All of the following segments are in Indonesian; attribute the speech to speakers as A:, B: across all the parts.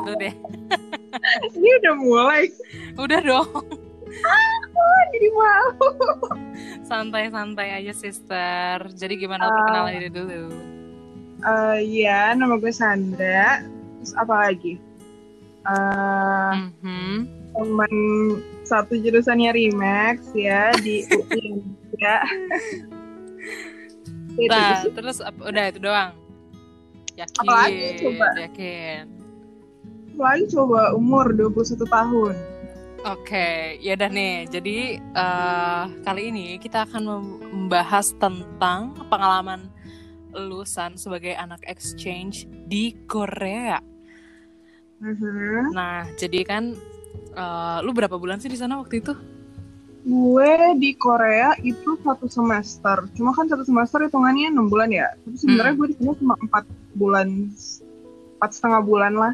A: itu deh.
B: Ini udah mulai.
A: Udah dong.
B: Ah, jadi malu.
A: Santai-santai aja, sister. Jadi gimana
B: Ah.
A: perkenalan diri dulu?
B: Eh, Iya, nama gue Sandra. Terus apa lagi? Eh,
A: Mhm.
B: teman satu jurusannya Remax ya di UI ya.
A: Nah, terus apa- udah itu doang. Yakin,
B: Apalagi, coba?
A: yakin.
B: Apalagi coba umur 21 tahun.
A: Oke, ya udah nih. Jadi eh, kali ini kita akan mem- membahas tentang pengalaman lulusan sebagai anak exchange di Korea.
B: Mhm.
A: Nah, jadi kan eh, lu berapa bulan sih di sana waktu itu?
B: Gue di Korea itu satu semester. Cuma kan satu semester hitungannya enam bulan ya. Tapi sebenarnya
A: Hmm.
B: gue di sini cuma empat bulan, empat setengah bulan lah.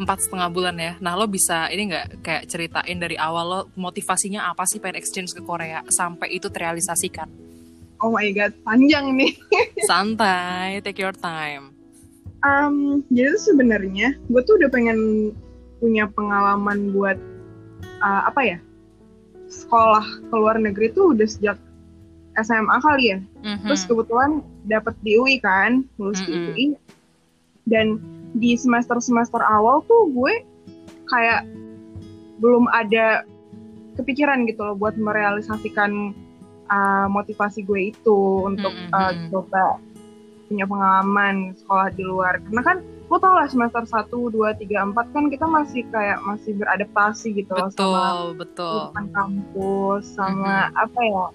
A: Empat setengah bulan ya. Nah, lo bisa ini nggak kayak ceritain dari awal lo motivasinya apa sih pengen exchange ke Korea sampai itu terrealisasikan?
B: Oh my god, panjang nih.
A: Santai, take your time.
B: Um, jadi sebenarnya gue tuh udah pengen punya pengalaman buat uh, apa ya sekolah ke luar negeri tuh udah sejak SMA kali ya.
A: Mhm.
B: Terus kebetulan dapet di UI kan, lulus di
A: Mm-mm.
B: UI. Dan di semester-semester awal tuh gue kayak belum ada kepikiran gitu loh buat merealisasikan uh, motivasi gue itu untuk
A: Mm-mm.
B: uh, coba punya pengalaman sekolah di luar. Karena kan lo tau lah semester 1, 2, 3, 4 kan kita masih kayak masih beradaptasi gitu loh sama
A: betul, betul.
B: kampus sama apa ya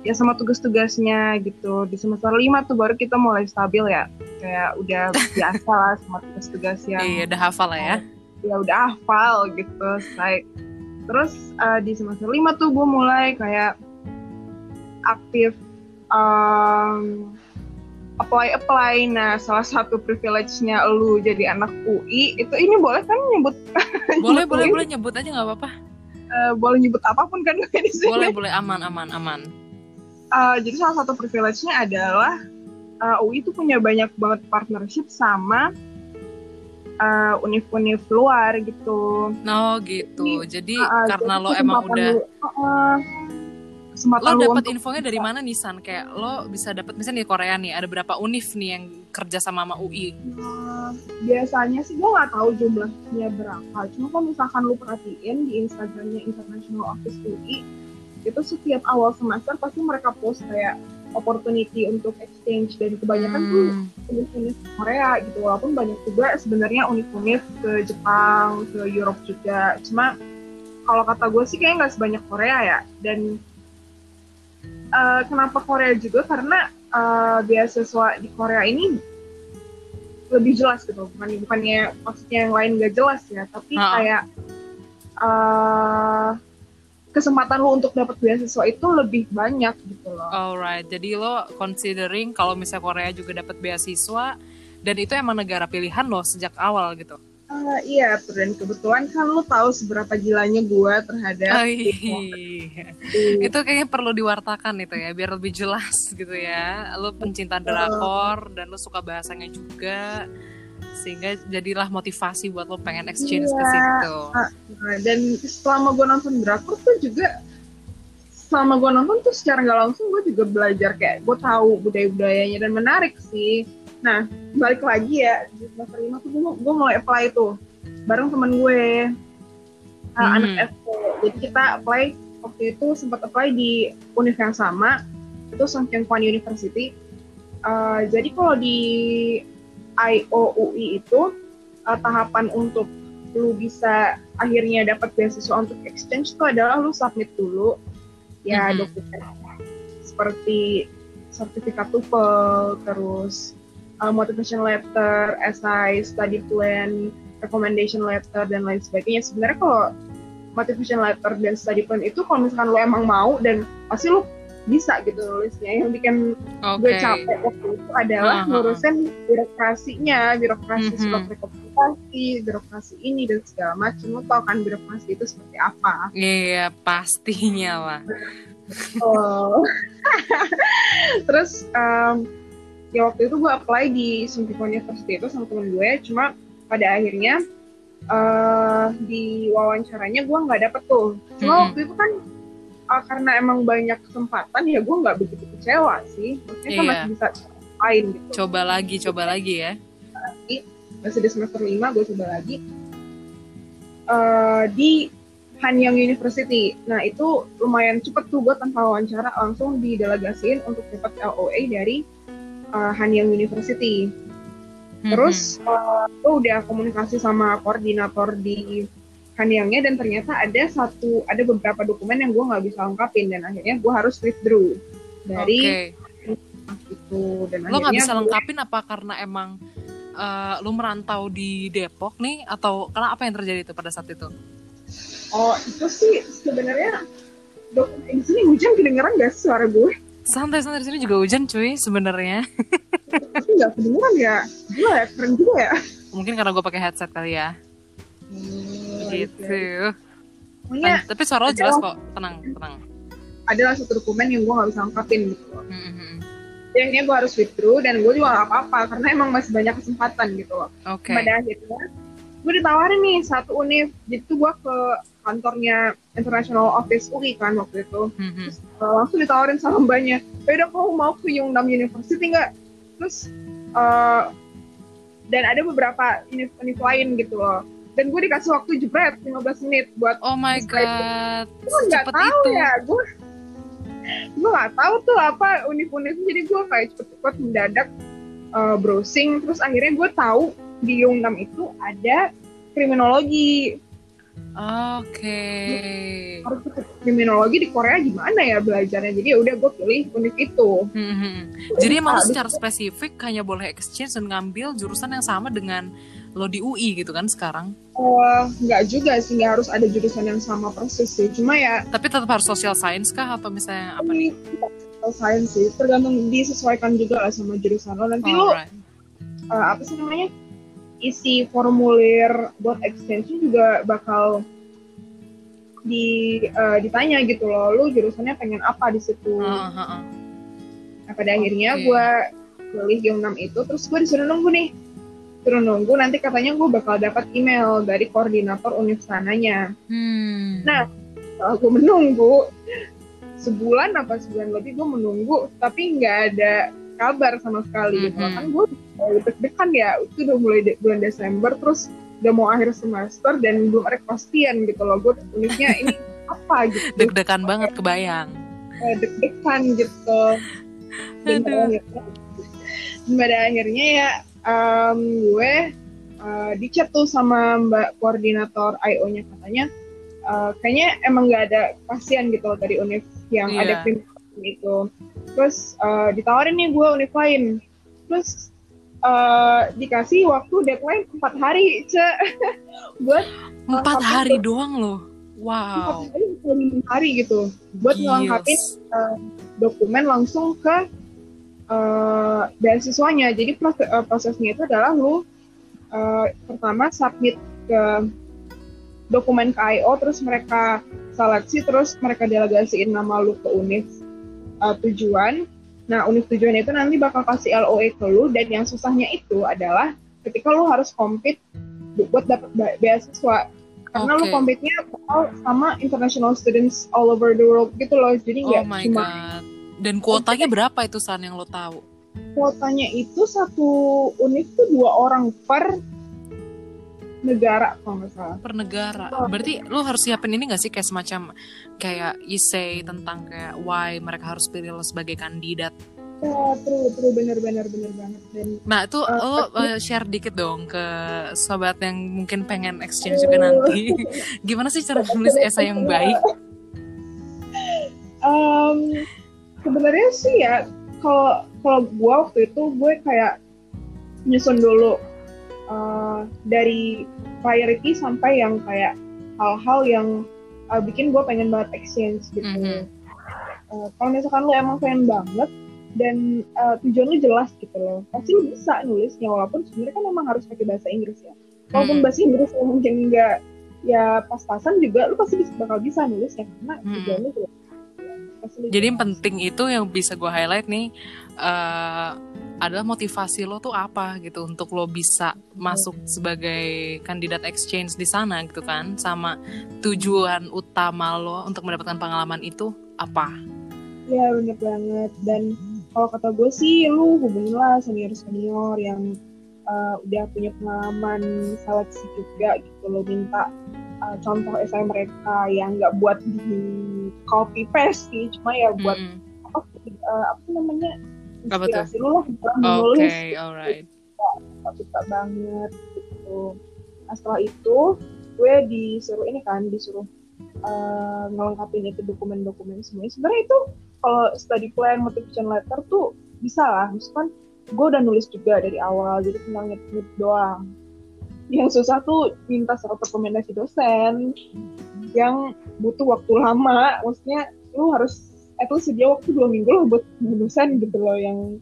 B: ya sama tugas-tugasnya gitu di semester lima tuh baru kita mulai stabil ya kayak udah biasa lah sama tugas-tugas yang
A: Iya, udah hafal lah ya.
B: ya udah hafal gitu like terus uh, di semester lima tuh gue mulai kayak aktif um, apply apply nah salah satu privilege-nya lu jadi anak UI itu ini boleh kan nyebut
A: Boleh,
B: nyebut
A: boleh,
B: UI?
A: boleh nyebut aja nggak apa-apa.
B: Eh, boleh nyebut apa pun kan di sini
A: Boleh, boleh aman, aman, aman.
B: Uh, jadi salah satu privilege-nya adalah uh, UI itu punya banyak banget partnership sama uh, univ-univ luar gitu.
A: Oh gitu. Jadi
B: Uh,
A: karena
B: jadi
A: lo emang udah
B: lu- uh, kesempatan
A: lo dapat infonya dari mana nih San? Kayak lo bisa dapat misalnya di Korea nih ada berapa univ nih yang kerja sama sama UI?
B: Uh, biasanya sih gue nggak tahu jumlahnya berapa. Cuma kalau misalkan lu perhatiin di Instagramnya International Office UI itu setiap awal semester pasti mereka post kayak opportunity untuk exchange dan kebanyakan tuh
A: Hmm,
B: univ-univ Korea gitu. Walaupun banyak juga sebenarnya univ-univ ke Jepang ke Europe juga. Cuma kalau kata gue sih kayaknya nggak sebanyak Korea ya. Dan eh, kenapa Korea juga? Karena eh, beasiswa di Korea ini lebih jelas gitu. Bukan bukannya maksudnya yang lain nggak jelas ya. Tapi
A: Ha.
B: kayak eh, kesempatan lu untuk dapat beasiswa itu lebih banyak gitu loh
A: alright. Jadi lo considering kalau misalnya Korea juga dapat beasiswa dan itu emang negara pilihan lo sejak awal gitu.
B: Ah, iya, dan kebetulan kan lu tahu seberapa gilanya gue terhadap
A: Oh, iya. itu kayaknya perlu diwartakan itu ya biar lebih jelas gitu ya lo pencinta drakor dan lo suka bahasanya juga sehingga jadilah motivasi buat lo pengen exchange ke
B: Iya.
A: situ
B: Nah, dan selama gue nonton drakor tuh juga selama gue nonton tuh secara nggak langsung gue juga belajar kayak gue tahu budaya-budayanya dan menarik sih. Nah balik lagi ya di semester lima tuh gue, gue mulai apply tuh bareng temen gue uh,
A: Hmm.
B: anak FK. Jadi kita apply waktu itu sempat apply di univ yang sama itu Sungkyung Kwan University. Uh, jadi kalau di IOUI itu uh, tahapan untuk lu bisa akhirnya dapat beasiswa untuk exchange itu adalah lu submit dulu ya
A: Mhm.
B: dokumen seperti sertifikat TOEFL terus uh, motivation letter, essay, study plan, recommendation letter dan lain sebagainya. Sebenarnya kalau motivation letter dan study plan itu kalau misalkan lu emang mau dan pasti lu bisa gitu nulisnya. Yang bikin
A: oke
B: gue capek waktu itu adalah
A: Aha.
B: ngurusin birokrasinya, birokrasi
A: Mhm.
B: surat rekomendasi, birokrasi ini dan segala macam. Lo tau kan birokrasi itu seperti apa?
A: iya pastinya lah
B: Oh. Terus em, ya waktu itu gue apply di Suntico University itu sama temen gue, cuma pada akhirnya uh, di wawancaranya gue nggak dapet tuh cuma
A: Hmm.
B: waktu itu kan uh, karena emang banyak kesempatan ya gue nggak begitu kecewa sih. Maksudnya kan
A: Iya.
B: masih bisa lain gitu.
A: Coba lagi, coba lagi ya.
B: masih di semester 5 gue coba lagi. Eh, di Hanyang University. Nah itu lumayan cepet tuh gue tanpa wawancara langsung didelegasiin untuk dapat LOA dari eh, Hanyang University.
A: Hmm,
B: Terus uh, gue udah komunikasi sama koordinator di Hanyangnya dan ternyata ada satu ada beberapa dokumen yang gue nggak bisa lengkapin dan akhirnya gue harus withdraw dari itu dan
A: Lo nggak bisa
B: gue-
A: lengkapin apa karena emang eh, lo merantau di Depok nih atau karena apa yang terjadi tuh pada saat itu?
B: oh itu sih sebenarnya dokumen di sini hujan kedengeran gak suara gue?
A: Santai-santai di sini juga hujan cuy sebenarnya.
B: Tapi nggak kedengeran ya? Ya keren juga ya.
A: Mungkin karena gue pakai headset kali ya. Gitu. Nah, tapi suara lo jelas kok. Tenang, tenang.
B: adalah satu dokumen yang gue nggak bisa lengkapin gitu.
A: Hmm, hmm.
B: Jadi akhirnya gue harus withdraw dan gue juga gak apa-apa karena emang masih banyak kesempatan gitu loh.
A: Oke.
B: pada akhirnya gue ditawarin nih satu univ jadi tuh gue ke kantornya International Office UI kan waktu itu
A: Hmm, hmm.
B: Uh, langsung ditawarin sama mbaknya beda kamu mau ke Yongnam University nggak terus uh, dan ada beberapa univ, univ lain gitu loh dan gue dikasih waktu jebret 15 menit buat
A: Oh my god.
B: gue nggak tahu
A: itu.
B: ya gue gue nggak tahu tuh apa univ-univ jadi gue kayak cepet-cepet mendadak uh, browsing terus akhirnya gue tahu di Yongnam itu ada kriminologi
A: Oke.
B: harus ke kriminologi di Korea gimana ya belajarnya jadi ya udah gue pilih univ itu
A: Hmm, hmm, hmm. Jadi emang secara spesifik hanya boleh exchange dan ngambil jurusan yang sama dengan lo di UI gitu kan sekarang.
B: Eh, nggak juga sih nggak harus ada jurusan yang sama persis sih. Cuma ya
A: Tapi tetap harus social science kah? Atau misalnya apa nih?
B: social science sih. Tergantung disesuaikan juga lah sama jurusan lo. Nanti lo eh, apa sih namanya isi formulir buat exchange juga bakal di eh, ditanya gitu loh. Lu jurusannya pengen apa di situ?
A: Heeh, heeh.
B: nah pada akhirnya gue pilih Yongnam itu terus gue disuruh nunggu nih disuruh nunggu nanti katanya gue bakal dapat email dari koordinator univ sananya
A: Hmm.
B: Nah, gue menunggu sebulan apa sebulan lebih gue menunggu tapi nggak ada kabar sama sekali gitu
A: Mhm.
B: kan gue deg-degan ya itu udah mulai de- bulan Desember terus udah mau akhir semester dan belum ada kepastian gitu loh gue uniknya ini apa gitu
A: Deg-degan banget kebayang.
B: Eh, deg-degan gitu dan pada
A: Aduh.
B: akhirnya, dan pada akhirnya ya em, gue eh, di chat tuh sama mbak koordinator IO nya katanya eh, kayaknya emang nggak ada pasien gitu loh dari univ yang
A: Iya.
B: ada krim itu terus eh, ditawarin nih gue univ lain terus eh, dikasih waktu deadline empat hari ce buat
A: Empat hari
B: tuh.
A: doang loh.
B: empat
A: Wow.
B: hari atau lima hari gitu buat
A: Gils.
B: ngelengkapin eh, dokumen langsung ke eh, beasiswanya. Jadi proses, eh, prosesnya itu adalah lu eh, pertama submit ke dokumen ke IO, terus mereka seleksi, terus mereka delegasiin nama lu ke univ eh, tujuan. Nah, univ tujuan itu nanti bakal kasih LOE ke lu, dan yang susahnya itu adalah ketika lu harus compete buat dapat be- beasiswa. Karena lu
A: Oke.
B: compete-nya bakal sama international students all over the world gitu loh. Jadi
A: Oh
B: nggak
A: my
B: cuma
A: god. Dan kuotanya berapa itu San yang lo tahu?
B: kuotanya itu satu univ tuh dua orang per negara kalau nggak salah.
A: per negara. Berarti lo harus siapin ini gak sih kayak semacam kayak essay tentang kayak why mereka harus pilih lo sebagai kandidat.
B: Ya, true, true, bener, bener, bener banget. Dan
A: Nah itu
B: Eh,
A: lo eh, share dikit dong ke sobat yang mungkin pengen exchange juga nanti. Gimana sih cara nulis esai yang baik?
B: um, sebenarnya sih ya, kalau kalau gue waktu itu gue kayak nyusun dulu uh, dari priority sampai yang kayak hal-hal yang uh, bikin gue pengen banget exchange gitu.
A: Mhm.
B: Uh, kalau misalkan lu emang pengen banget dan uh, tujuan lu jelas gitu loh, pasti lu bisa nulisnya walaupun sebenarnya kan emang harus pakai bahasa Inggris ya. Walaupun
A: Hmm.
B: bahasa Inggris lu mungkin nggak ya pas-pasan juga, lu pasti bisa, bakal bisa nulisnya karena
A: Hmm.
B: tujuan lu jelas.
A: Jadi yang penting itu yang bisa gue highlight nih uh, adalah motivasi lo tuh apa gitu untuk lo bisa masuk sebagai kandidat exchange di sana gitu kan. Sama tujuan utama lo untuk mendapatkan pengalaman itu apa?
B: Ya bener banget. Dan kalau kata gue sih lu hubungin lah senior senior yang uh, udah punya pengalaman seleksi juga gitu lo minta uh, contoh essay mereka yang nggak buat di copy paste sih cuma ya buat hmm. apa, uh, apa namanya inspirasi lu lah
A: Oke, okay, alright.
B: Suka banget gitu. Nah setelah itu gue disuruh ini kan disuruh uh, ngelengkapin itu dokumen-dokumen semuanya. Sebenarnya itu kalau study plan, motivation letter tuh bisa lah. Misalkan gue udah nulis juga dari awal, jadi tinggal ngit doang. Yang susah tuh minta surat rekomendasi dosen yang butuh waktu lama. Maksudnya lu harus at least dia waktu dua minggu loh buat dosen gitu loh yang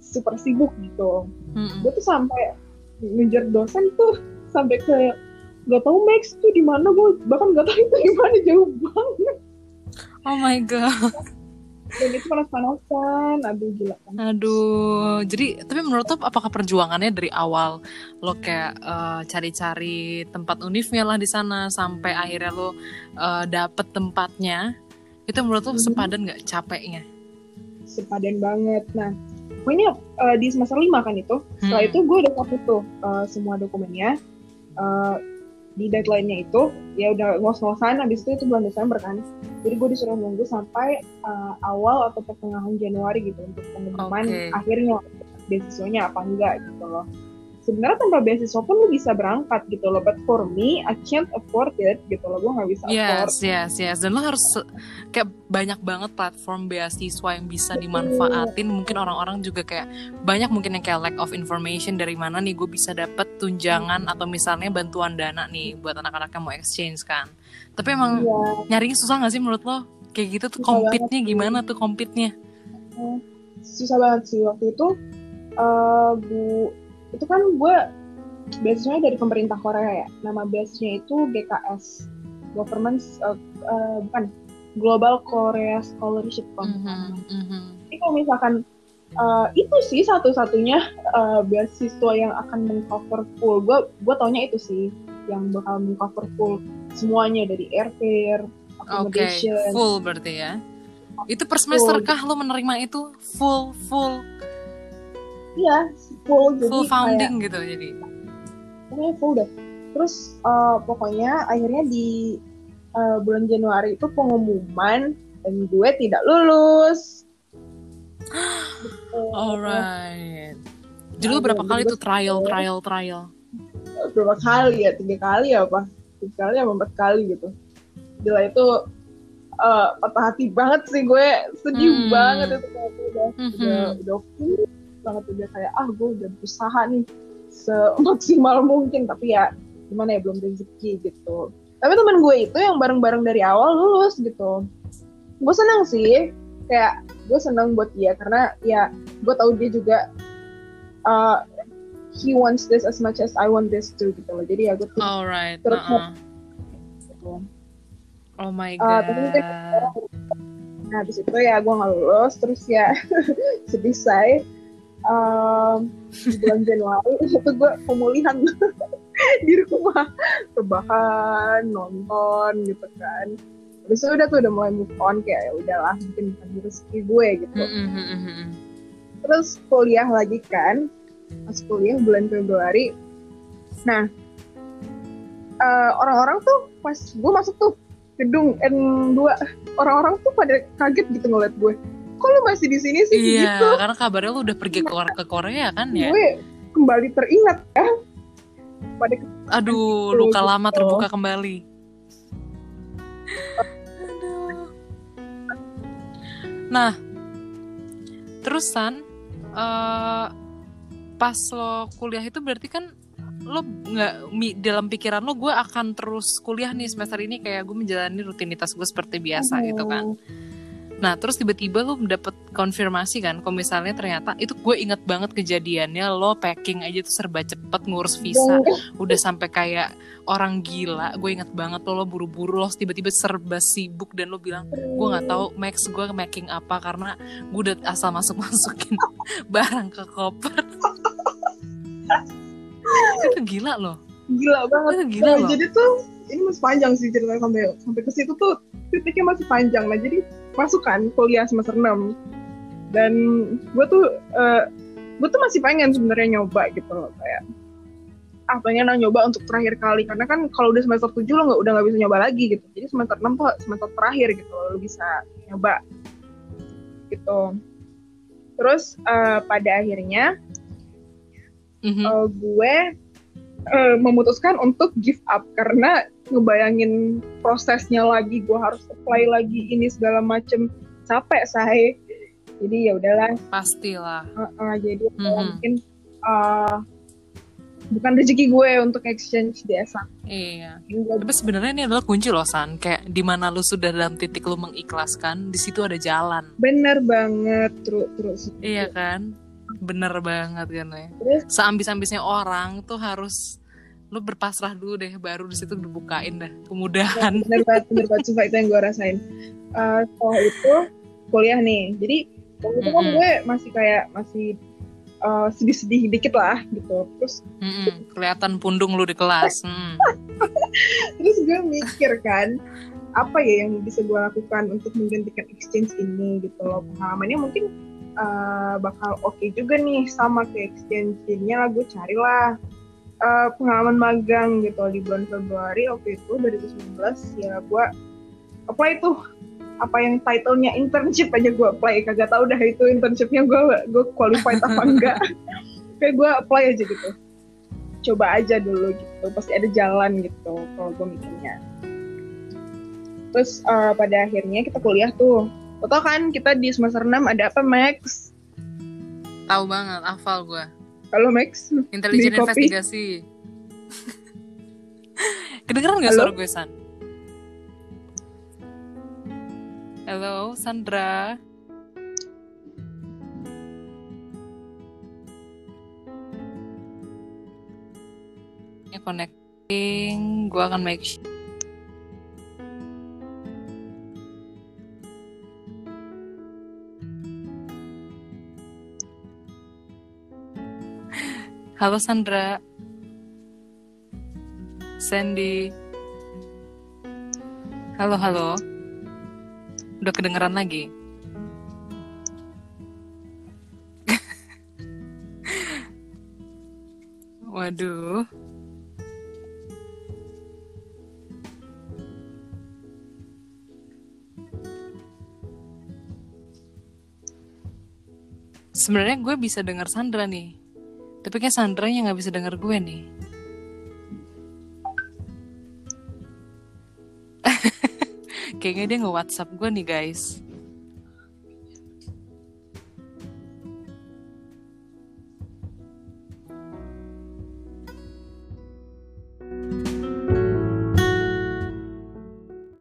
B: super sibuk gitu hmm. gue tuh sampai ngejar dosen tuh sampai ke gak tau Max tuh di mana gue bahkan gak tau itu di mana jauh banget
A: oh my god
B: dan itu panas-panasan aduh gila. Kan
A: aduh jadi tapi menurut lo apakah perjuangannya dari awal lo kayak uh, cari-cari tempat unifnya lah di sana sampai akhirnya lo uh, dapet tempatnya? Itu menurut lo hmm. sepadan nggak capeknya?
B: Sepadan banget. Nah pokoknya uh, di semester lima kan itu. Setelah hmm. itu gue udah foto tuh uh, semua dokumennya. Uh, di deadline-nya itu ya udah ngos-ngosan habis itu itu bulan Desember kan jadi gue disuruh nunggu sampai uh, awal atau pertengahan Januari gitu untuk pengumuman okay. akhirnya beasiswanya apa enggak gitu loh sebenarnya tanpa beasiswa pun lu bisa berangkat gitu loh. But for me I can't afford it gitu loh. Gue nggak bisa
A: yes, afford. yes yes. Dan lo harus kayak banyak banget platform beasiswa yang bisa dimanfaatin. Mungkin orang-orang juga kayak banyak mungkin yang kayak lack of information dari mana nih gue bisa dapet tunjangan atau misalnya bantuan dana nih buat anak-anak yang mau exchange kan. Tapi emang yeah. nyarinya susah gak sih menurut lo? Kayak gitu tuh compete-nya gimana tuh compete-nya?
B: Susah banget sih. Waktu itu uh, bu itu kan gue beasiswanya dari pemerintah Korea ya nama beasiswanya itu GKS Government uh, uh, bukan Global Korea Scholarship Fund. Mm -hmm, Jadi kalau misalkan uh, itu sih satu-satunya uh, beasiswa yang akan mengcover full. Gue gue taunya itu sih yang bakal mengcover full semuanya dari airfare, accommodation.
A: Okay, full berarti ya. Itu per semester full. kah lo menerima itu full full?
B: Iya, full jadi
A: full founding kayak, gitu jadi.
B: Pokoknya full deh. Terus uh, pokoknya akhirnya di uh, bulan Januari itu pengumuman dan gue tidak lulus.
A: Alright. Jadi lu berapa kali tuh trial trial trial?
B: Berapa kali ya? Tiga kali ya apa? Tiga kali apa empat kali gitu. Gila itu uh, patah hati banget sih gue. Sedih hmm. banget itu udah mm -hmm. udah udah banget udah kayak ah gue udah berusaha nih semaksimal mungkin tapi ya gimana ya belum rezeki gitu tapi teman gue itu yang bareng-bareng dari awal lulus gitu gue senang sih kayak gue senang buat dia karena ya gue tahu dia juga uh, he wants this as much as I want this too gitu loh jadi ya gue
A: tuh Alright. terus uh -uh. gitu. oh my god uh, tapi mungkin,
B: nah habis itu ya gue nggak lulus terus ya sedih saya um, bulan Januari itu gue pemulihan di rumah. Rebahan nonton gitu kan. Terus udah tuh udah mulai move on kayak ya udahlah mungkin bukan rezeki gue gitu. Mm -hmm. terus kuliah lagi kan pas kuliah bulan Februari. Nah uh, orang-orang tuh pas gue masuk tuh gedung N2 orang-orang tuh pada kaget gitu ngeliat gue kok lu masih di sini sih?
A: Iya, gitu. karena kabarnya lu udah pergi ke, ke Korea kan ya?
B: Gue kembali teringat ya. Pada
A: aduh luka gitu. lama terbuka kembali. Aduh. Nah terusan uh, pas lo kuliah itu berarti kan lo nggak dalam pikiran lo gue akan terus kuliah nih semester ini kayak gue menjalani rutinitas gue seperti biasa gitu kan Nah terus tiba-tiba lu dapet konfirmasi kan Kalau misalnya ternyata Itu gue inget banget kejadiannya Lo packing aja tuh serba cepet ngurus visa. Udah sampai kayak orang gila Gue inget banget lo, lo buru-buru Lo tiba-tiba serba sibuk Dan lo bilang Gue gak tahu Max gue packing apa Karena gue udah asal masuk-masukin Barang ke koper. Itu gila loh.
B: Gila banget.
A: Itu gila
B: Nah,
A: loh.
B: jadi tuh ini masih panjang sih ceritanya sampai sampai ke situ tuh titiknya masih panjang. Nah jadi masuk kan kuliah semester 6 dan gue tuh eh, gue tuh masih pengen sebenarnya nyoba gitu loh kayak ah pengen nyoba untuk terakhir kali. Karena kan kalau udah semester 7 lo nggak udah nggak bisa nyoba lagi gitu. Jadi semester 6 tuh semester terakhir gitu lo bisa nyoba gitu. Terus eh, pada akhirnya
A: Mhm.
B: uh, gue uh, memutuskan untuk give up. Karena ngebayangin prosesnya lagi gue harus apply lagi ini segala macem capek saya jadi ya udahlah.
A: Pastilah.
B: Uh, uh, jadi ya
A: Mhm.
B: mungkin uh, bukan rezeki gue untuk exchange di S1
A: Iya. Tapi sebenarnya ini adalah kunci loh San. Kayak di mana lu sudah dalam titik lu mengikhlaskan di situ ada jalan.
B: Bener banget terus terus
A: Iya kan Bener banget kan ya. Seambis-ambisnya orang tuh harus Lu berpasrah dulu deh Baru di situ dibukain dah Kemudahan.
B: Bener banget bener banget. Sumpah itu yang gue rasain. Uh, setelah itu kuliah nih. Jadi waktu itu kan gue masih kayak masih uh, sedih-sedih dikit lah gitu. Terus
A: Mm-mm, Kelihatan pundung lu di kelas. Mm.
B: terus gue mikir kan apa ya yang bisa gue lakukan untuk menggantikan exchange ini gitu loh. Pengalamannya mungkin uh, bakal oke juga nih sama kayak exchange-nya lah gue carilah uh, pengalaman magang gitu di bulan Februari waktu itu 2019 ya gue apply tuh. Apa yang titlenya internship aja gue apply. Kagak tahu dah itu internshipnya gue gue qualified apa enggak. Kayak gue apply aja gitu. Coba aja dulu gitu. Pasti ada jalan gitu kalau gue mikirnya. Terus eh, pada akhirnya kita kuliah tuh Lo tau kan kita di semester 6 ada apa Max?
A: Tahu banget Hafal gue
B: Halo Max
A: Intelijen
B: kopi.
A: investigasi Kedengeran gak
B: Halo?
A: suara gue San? Halo Sandra Ya connecting Gue akan make sure Halo Sandra. Sandy. Halo halo. Udah kedengeran lagi? Waduh. Sebenarnya gue bisa dengar Sandra nih tapi kayak Sandra yang nggak bisa denger gue nih. Kayaknya dia nge WhatsApp gue nih guys.